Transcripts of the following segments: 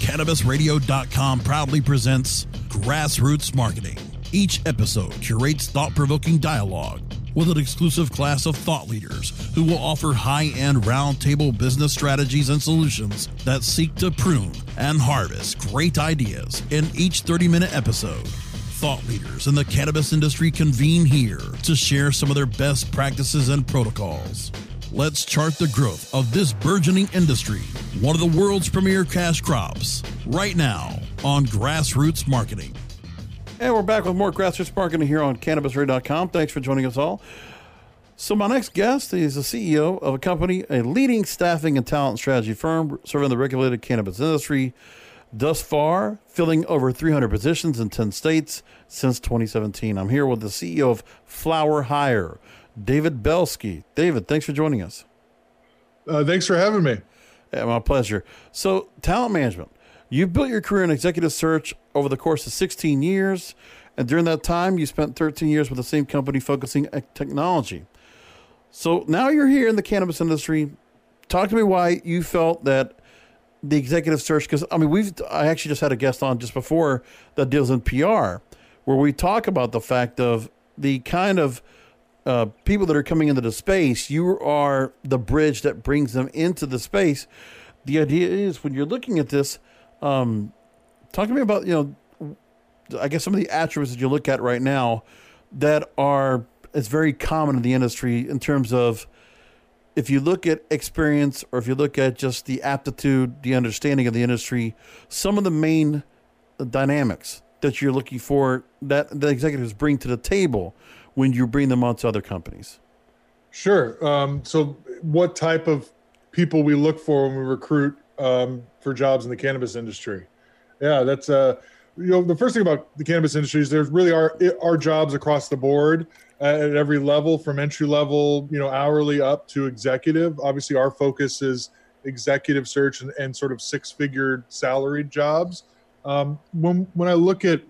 CannabisRadio.com proudly presents Grassroots Marketing. Each episode curates thought provoking dialogue with an exclusive class of thought leaders who will offer high end roundtable business strategies and solutions that seek to prune and harvest great ideas in each 30 minute episode. Thought leaders in the cannabis industry convene here to share some of their best practices and protocols. Let's chart the growth of this burgeoning industry, one of the world's premier cash crops, right now on Grassroots Marketing. And we're back with more grassroots marketing here on CannabisRadio.com. Thanks for joining us all. So, my next guest is the CEO of a company, a leading staffing and talent strategy firm serving the regulated cannabis industry. Thus far, filling over 300 positions in 10 states since 2017. I'm here with the CEO of Flower Hire, David Belsky. David, thanks for joining us. Uh, thanks for having me. Yeah, my pleasure. So, talent management. You've built your career in executive search over the course of 16 years, and during that time, you spent 13 years with the same company focusing on technology. So now you're here in the cannabis industry. Talk to me why you felt that the executive search, because I mean, we've I actually just had a guest on just before that deals in PR, where we talk about the fact of the kind of uh, people that are coming into the space. You are the bridge that brings them into the space. The idea is when you're looking at this um, talk to me about you know, I guess some of the attributes that you look at right now that are it's very common in the industry in terms of if you look at experience or if you look at just the aptitude, the understanding of the industry, some of the main dynamics that you're looking for that the executives bring to the table when you bring them onto other companies. Sure. Um, so, what type of people we look for when we recruit um, for jobs in the cannabis industry. Yeah, that's uh, you know the first thing about the cannabis industry is there's really are are jobs across the board at every level from entry level, you know, hourly up to executive. Obviously, our focus is executive search and, and sort of six figure salaried jobs. Um, when when I look at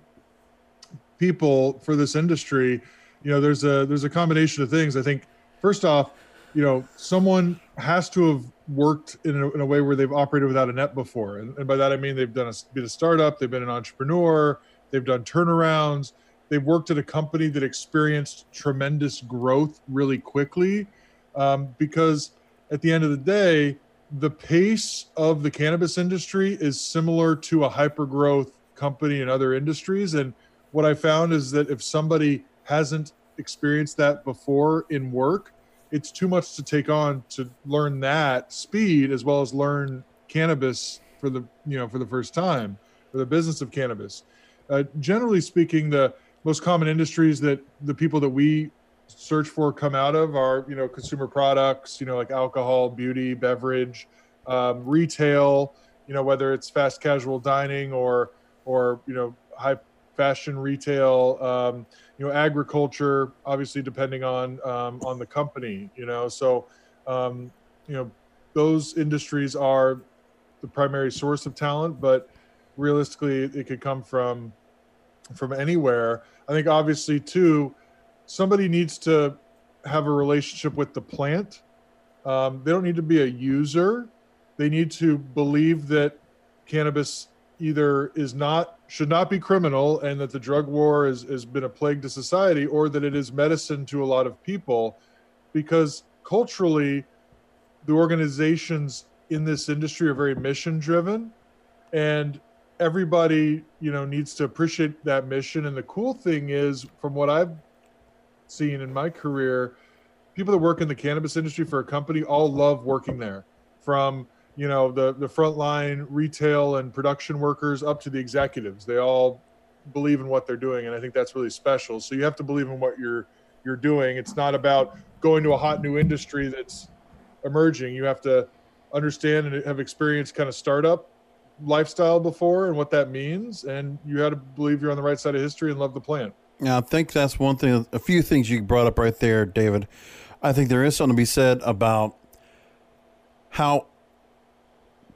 people for this industry, you know, there's a there's a combination of things. I think first off, you know, someone has to have worked in a, in a way where they've operated without a net before. And, and by that, I mean they've done a, been a startup, they've been an entrepreneur, they've done turnarounds, they've worked at a company that experienced tremendous growth really quickly. Um, because at the end of the day, the pace of the cannabis industry is similar to a hyper growth company in other industries. And what I found is that if somebody hasn't experienced that before in work, it's too much to take on to learn that speed as well as learn cannabis for the you know for the first time for the business of cannabis. Uh, generally speaking the most common industries that the people that we search for come out of are you know consumer products you know like alcohol beauty beverage um, retail you know whether it's fast casual dining or or you know high fashion retail um, you know agriculture obviously depending on um, on the company you know? So um, you know those industries are the primary source of talent but realistically it could come from from anywhere. I think obviously too somebody needs to have a relationship with the plant. Um, they don't need to be a user. They need to believe that cannabis either is not should not be criminal and that the drug war is, has been a plague to society or that it is medicine to a lot of people because culturally the organizations in this industry are very mission driven and everybody you know needs to appreciate that mission. And the cool thing is from what i've seen in my career people that work in the cannabis industry for a company all love working there from you know the the frontline retail and production workers up to the executives they all believe in what they're doing and i think that's really special so you have to believe in what you're you're doing it's not about going to a hot new industry that's emerging you have to understand and have experienced kind of startup lifestyle before and what that means, and you had to believe you're on the right side of history and love the plant. Yeah, I think that's one thing. A few things you brought up right there, David. I think there is something to be said about how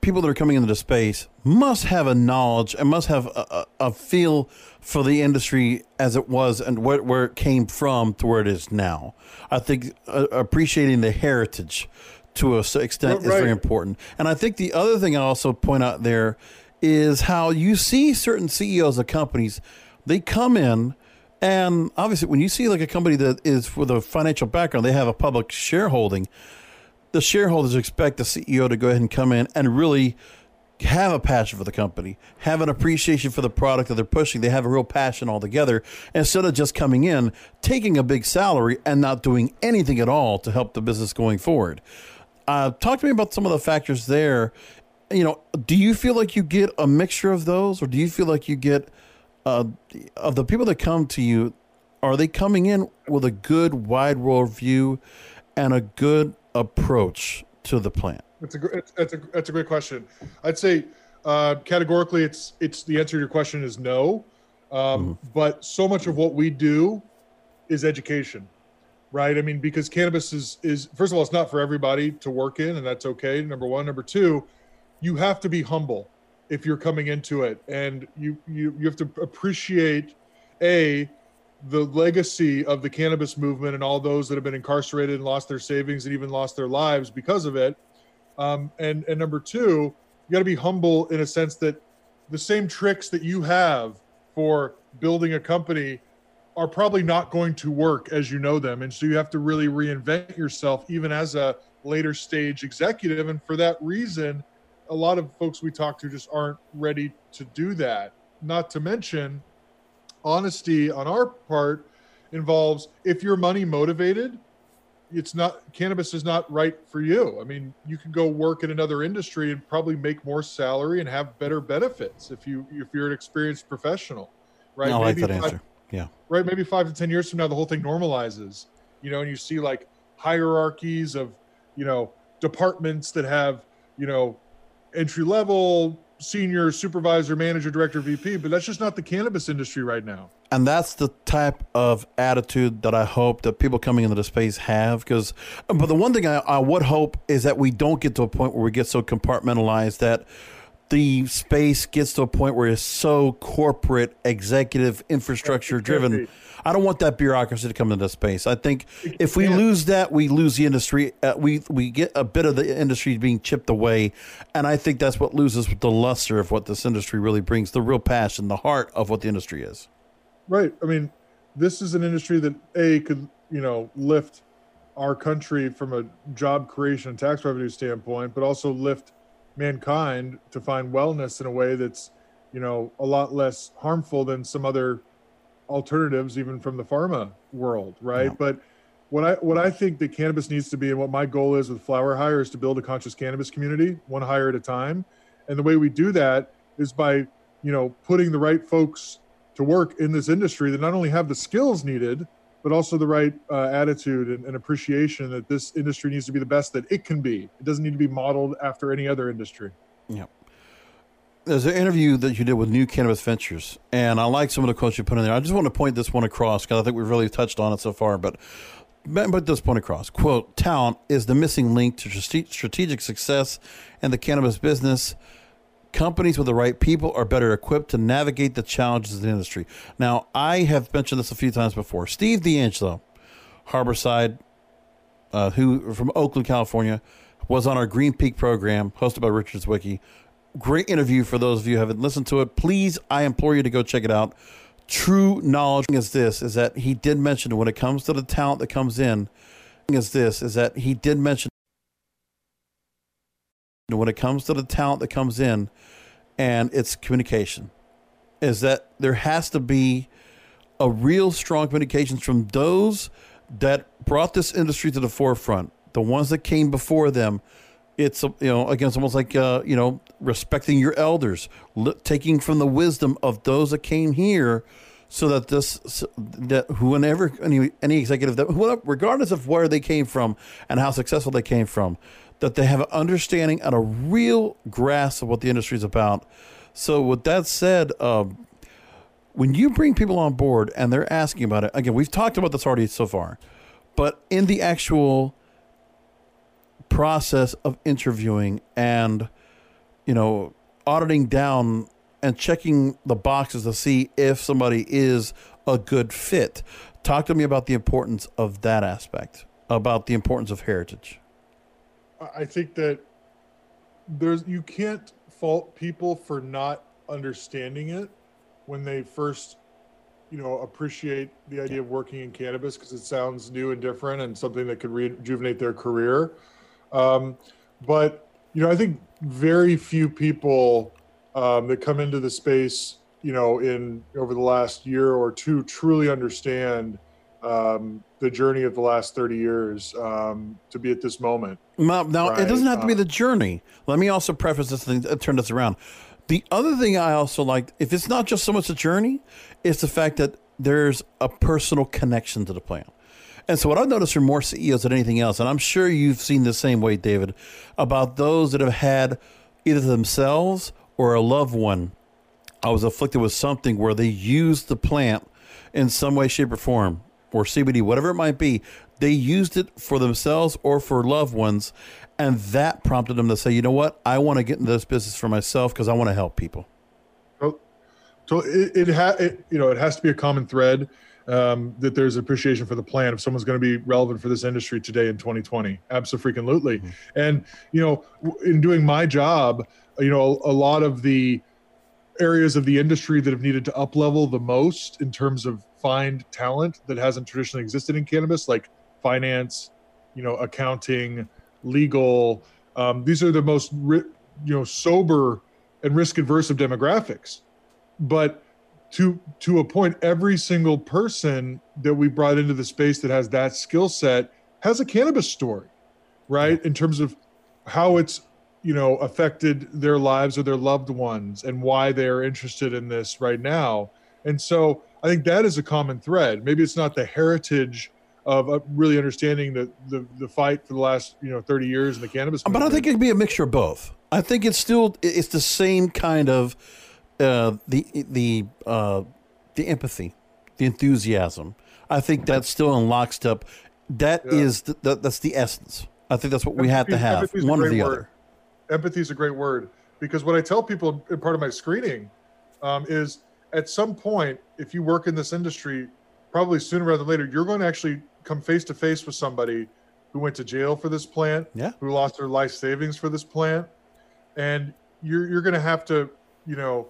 people that are coming into the space must have a knowledge and must have a, a, a feel for the industry as it was and where, where, it came from to where it is now. I think uh, appreciating the heritage to a extent right. is very important. And I think the other thing I also point out there is how you see certain CEOs of companies, they come in and obviously when you see like a company that is with a financial background, they have a public shareholding, the shareholders expect the CEO to go ahead and come in and really have a passion for the company, have an appreciation for the product that they're pushing. They have a real passion altogether instead of just coming in, taking a big salary and not doing anything at all to help the business going forward. Uh, talk to me about some of the factors there. You know, do you feel like you get a mixture of those, or do you feel like you get uh, of the people that come to you? Are they coming in with a good wide world view and a good approach to the plant? That's a that's a that's a great question. I'd say uh, categorically, it's it's the answer to your question is no. Um, mm-hmm. But so much of what we do is education right? I mean, because cannabis is is first of all, it's not for everybody to work in, and that's okay. Number one, number two, you have to be humble if you're coming into it, and you you you have to appreciate a the legacy of the cannabis movement and all those that have been incarcerated and lost their savings and even lost their lives because of it. Um, and and number two, you got to be humble in a sense that the same tricks that you have for building a company are probably not going to work as you know them. And so you have to really reinvent yourself, even as a later stage executive. And for that reason, a lot of folks we talk to just aren't ready to do that. Not to mention, honesty on our part involves if you're money motivated, it's not cannabis is not right for you. I mean, you can go work in another industry and probably make more salary and have better benefits if you if you're an experienced professional, right? I like that answer yeah. Right. Maybe five to 10 years from now, the whole thing normalizes, you know, and you see like hierarchies of, you know, departments that have, you know, entry level, senior, supervisor, manager, director, VP, but that's just not the cannabis industry right now. And that's the type of attitude that I hope that people coming into the space have. Because, but the one thing I, I would hope is that we don't get to a point where we get so compartmentalized that the space gets to a point where it's so corporate, executive, infrastructure driven. I don't want that bureaucracy to come into space. I think if we lose that, we lose the industry. Uh, we we get a bit of the industry being chipped away, and I think that's what loses the luster of what this industry really brings, the real passion, the heart of what the industry is. Right. I mean, this is an industry that a could you know lift our country from a job creation and tax revenue standpoint, but also lift mankind to find wellness in a way that's you know a lot less harmful than some other alternatives even from the pharma world right yeah. but what i what i think that cannabis needs to be and what my goal is with flower hire is to build a conscious cannabis community one hire at a time and the way we do that is by you know putting the right folks to work in this industry that not only have the skills needed but also the right uh, attitude and, and, appreciation that this industry needs to be the best that it can be. It doesn't need to be modeled after any other industry. Yeah. There's an interview that you did with New Cannabis Ventures, and I like some of the quotes you put in there. I just want to point this one across because I think we've really touched on it so far, but put this point across. Quote, talent is the missing link to strategic success in the cannabis business companies with the right people are better equipped to navigate the challenges of the industry. Now, I have mentioned this a few times before. Steve DeAngelo, Harborside, uh, who from Oakland, California, was on our Green Peak program hosted by Richard Zwicky. Great interview for those of you who haven't listened to it. Please, I implore you to go check it out. True knowledge is this: is that he did mention when it comes to the talent that comes in. Is this is that he did mention when it comes to the talent that comes in and its communication is that there has to be a real strong communications from those that brought this industry to the forefront, the ones that came before them. It's you know again, it's almost like uh, you know respecting your elders, taking from the wisdom of those that came here, so that this that whoever any any executive that regardless of where they came from and how successful they came from, that they have an understanding and a real grasp of what the industry is about. So, with that said, um, when you bring people on board and they're asking about it, again, we've talked about this already so far, but in the actual process of interviewing and, you know, auditing down and checking the boxes to see if somebody is a good fit. Talk to me about the importance of that aspect, about the importance of heritage. I think that there's you can't fault people for not understanding it when they first you know appreciate the idea of working in cannabis because it sounds new and different and something that could rejuvenate their career. Um, but you know i think very few people um, that come into the space you know in over the last year or two truly understand um, the journey of the last 30 years um, to be at this moment now, now right? it doesn't have to be the journey let me also preface this thing uh, turn this around the other thing I also like, if it's not just so much a journey, it's the fact that there's a personal connection to the plan. And so, what I've noticed from more CEOs than anything else, and I'm sure you've seen the same way, David, about those that have had either themselves or a loved one I was afflicted with something where they used the plant in some way, shape, or form, or CBD, whatever it might be. They used it for themselves or for loved ones, and that prompted them to say, you know what, I want to get into this business for myself because I want to help people. So, so it, it, ha- it, you know, it has to be a common thread um, that there's appreciation for the plan if someone's going to be relevant for this industry today in 2020. Absolutely. Mm-hmm. And, you know, in doing my job, you know, a, a lot of the areas of the industry that have needed to up level the most in terms of find talent that hasn't traditionally existed in cannabis, like finance, you know, accounting, legal. Um, these are the most you know sober and risk adverse of demographics. But to to a point, every single person that we brought into the space that has that skill set has a cannabis story, right? In terms of how it's you know affected their lives or their loved ones and why they're interested in this right now. And so I think that is a common thread. Maybe it's not the heritage of uh, really understanding the, the the fight for the last you know 30 years in the cannabis. But I think it could be a mixture of both. I think it's still it's the same kind of uh, the the uh, the empathy, the enthusiasm. I think that's still in lockstep. That yeah. is the, the, that's the essence. I think that's what we have to have. One or the word. other. Empathy is a great word because what I tell people in part of my screening um, is at some point, if you work in this industry, probably sooner rather than later, you're going to actually come face to face with somebody who went to jail for this plant, yeah. who lost their life savings for this plant, and you're you're going to have to, you know,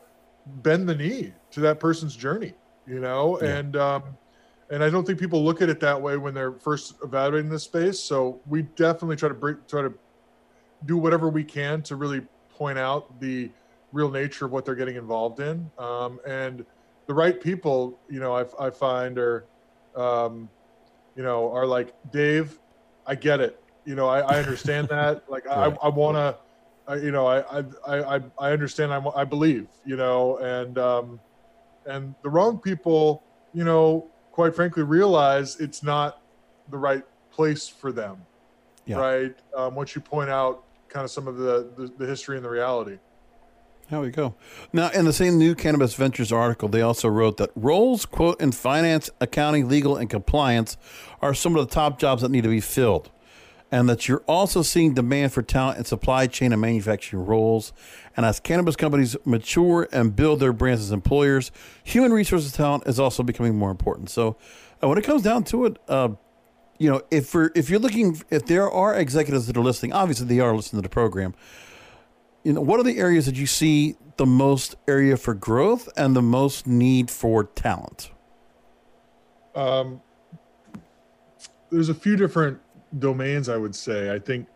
bend the knee to that person's journey, you know, yeah. and um, and I don't think people look at it that way when they're first evaluating this space. So we definitely try to try to do whatever we can to really point out the real nature of what they're getting involved in, um, and the right people, you know, I, I find are um, you know, are like, Dave, I get it. You know, I, I understand that. Like, right. I, I want to, you know, I, I, I, I understand. I, I believe, you know, and, um, and the wrong people, you know, quite frankly, realize it's not the right place for them. Yeah. Right. Um, once you point out kind of some of the, the, the history and the reality. How we go. Now, in the same new Cannabis Ventures article, they also wrote that roles, quote, in finance, accounting, legal, and compliance are some of the top jobs that need to be filled. And that you're also seeing demand for talent in supply chain and manufacturing roles. And as cannabis companies mature and build their brands as employers, human resources talent is also becoming more important. So, uh, when it comes down to it, uh, you know, if we're if you're looking, if there are executives that are listening, obviously they are listening to the program you know, what are the areas that you see the most area for growth and the most need for talent? Um, there's a few different domains I would say. I think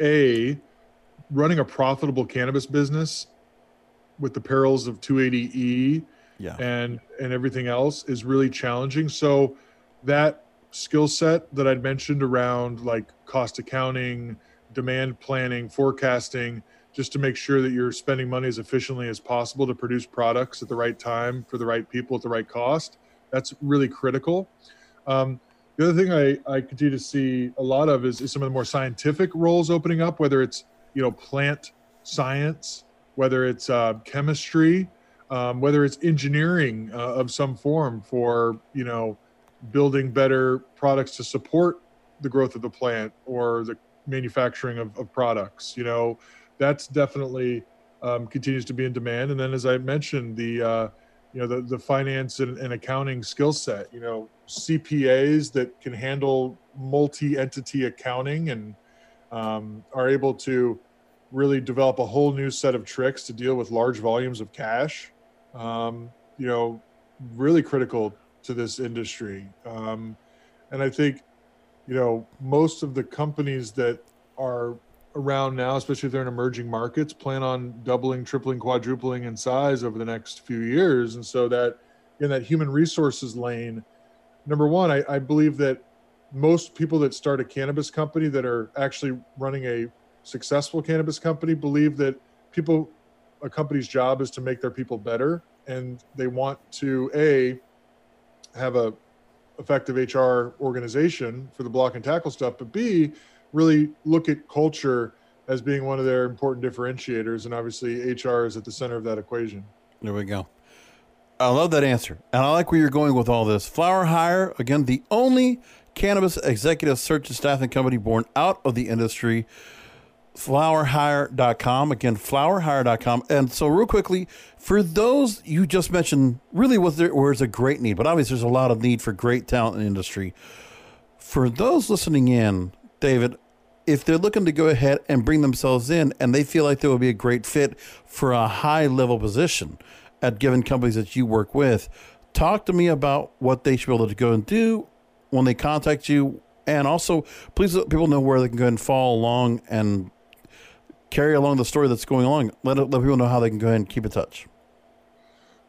a running a profitable cannabis business with the perils of 280e yeah. and and everything else is really challenging. So that skill set that I'd mentioned around like cost accounting, demand planning, forecasting just to make sure that you're spending money as efficiently as possible to produce products at the right time for the right people at the right cost. That's really critical. Um, The other thing I, I continue to see a lot of is, is some of the more scientific roles opening up, whether it's you know plant science, whether it's uh, chemistry, um, whether it's engineering uh, of some form for you know building better products to support the growth of the plant or the manufacturing of, of products. You know, that's definitely um, continues to be in demand. And then, as I mentioned, the uh, you know the the finance and, and accounting skill set. You know, CPAs that can handle multi-entity accounting and um, are able to really develop a whole new set of tricks to deal with large volumes of cash. Um, you know, really critical to this industry. Um, and I think, you know, most of the companies that are around now, especially if they're in emerging markets, plan on doubling, tripling, quadrupling in size over the next few years. And so that in that human resources lane, number one, I, I believe that most people that start a cannabis company that are actually running a successful cannabis company believe that people a company's job is to make their people better and they want to a have a effective hr organization for the block and tackle stuff but b really look at culture as being one of their important differentiators and obviously hr is at the center of that equation. There we go. I love that answer and i like where you're going with all this. Flower hire again the only cannabis executive search and staffing company born out of the industry flowerhire.com again flowerhire.com and so real quickly for those you just mentioned really was there there's a great need but obviously there's a lot of need for great talent in industry. For those listening in david if they're looking to go ahead and bring themselves in and they feel like they will be a great fit for a high level position at given companies that you work with talk to me about what they should be able to go and do when they contact you. And also please let people know where they can go and follow along and carry along the story that's going along. Let, let people know how they can go ahead and keep in touch.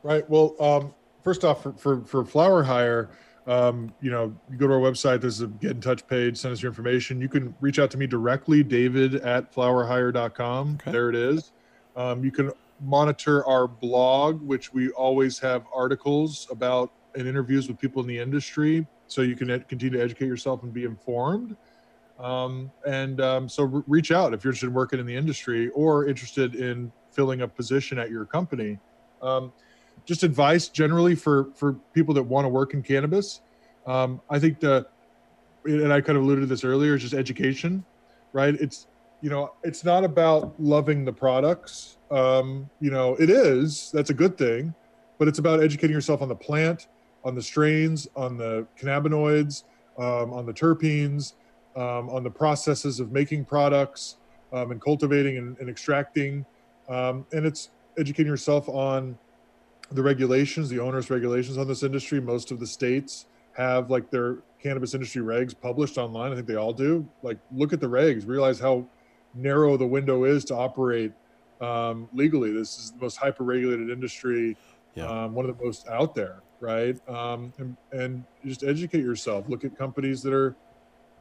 Right. Well, um, first off, for, for, for Flower Hire, um, you know, you go to our website, there's a get in touch page, send us your information. You can reach out to me directly, david at flowerhire.com. Okay. There it is. Um, you can monitor our blog, which we always have articles about and interviews with people in the industry. So you can ed- continue to educate yourself and be informed. Um, and um, so re- reach out if you're interested in working in the industry or interested in filling a position at your company. Um, just advice generally for for people that want to work in cannabis. Um, I think the and I kind of alluded to this earlier, is just education, right? It's you know, it's not about loving the products. Um, you know, it is that's a good thing, but it's about educating yourself on the plant, on the strains, on the cannabinoids, um, on the terpenes, um, on the processes of making products um, and cultivating and, and extracting. Um, and it's educating yourself on the regulations, the onerous regulations on this industry. Most of the states have like their cannabis industry regs published online. I think they all do. Like, look at the regs, realize how narrow the window is to operate um, legally. This is the most hyper regulated industry, yeah. um, one of the most out there, right? Um, and, and just educate yourself. Look at companies that are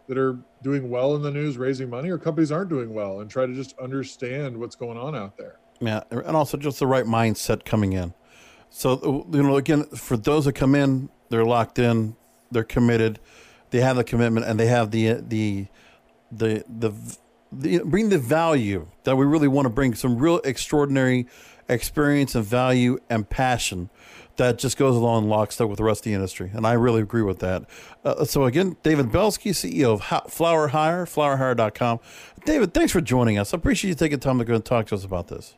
that are doing well in the news, raising money, or companies aren't doing well, and try to just understand what's going on out there. Yeah, and also just the right mindset coming in. So you know, again, for those that come in, they're locked in, they're committed, they have the commitment, and they have the the the the, the bring the value that we really want to bring some real extraordinary experience and value and passion that just goes along lockstep with the rest of the industry. And I really agree with that. Uh, so, again, David Belsky, CEO of Flower Hire, flowerhire.com. David, thanks for joining us. I appreciate you taking time to go and talk to us about this.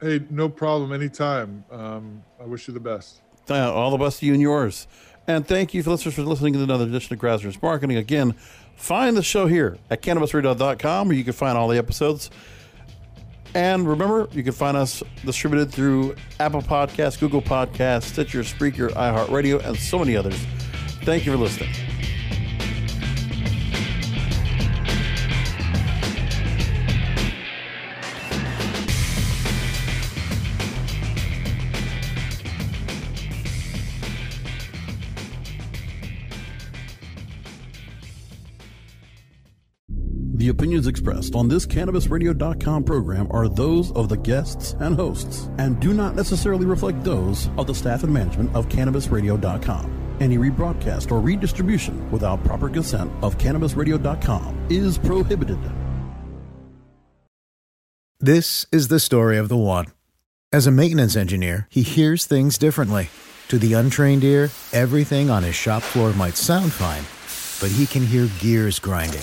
Hey, no problem. Anytime. Um, I wish you the best. Uh, all the best to you and yours. And thank you for listeners for listening to another edition of Grassroots Marketing. Again, find the show here at cannabisradio.com where you can find all the episodes. And remember, you can find us distributed through Apple Podcasts, Google Podcasts, Stitcher, Spreaker, iHeartRadio, and so many others. Thank you for listening. The opinions expressed on this CannabisRadio.com program are those of the guests and hosts and do not necessarily reflect those of the staff and management of CannabisRadio.com. Any rebroadcast or redistribution without proper consent of CannabisRadio.com is prohibited. This is the story of the one. As a maintenance engineer, he hears things differently. To the untrained ear, everything on his shop floor might sound fine, but he can hear gears grinding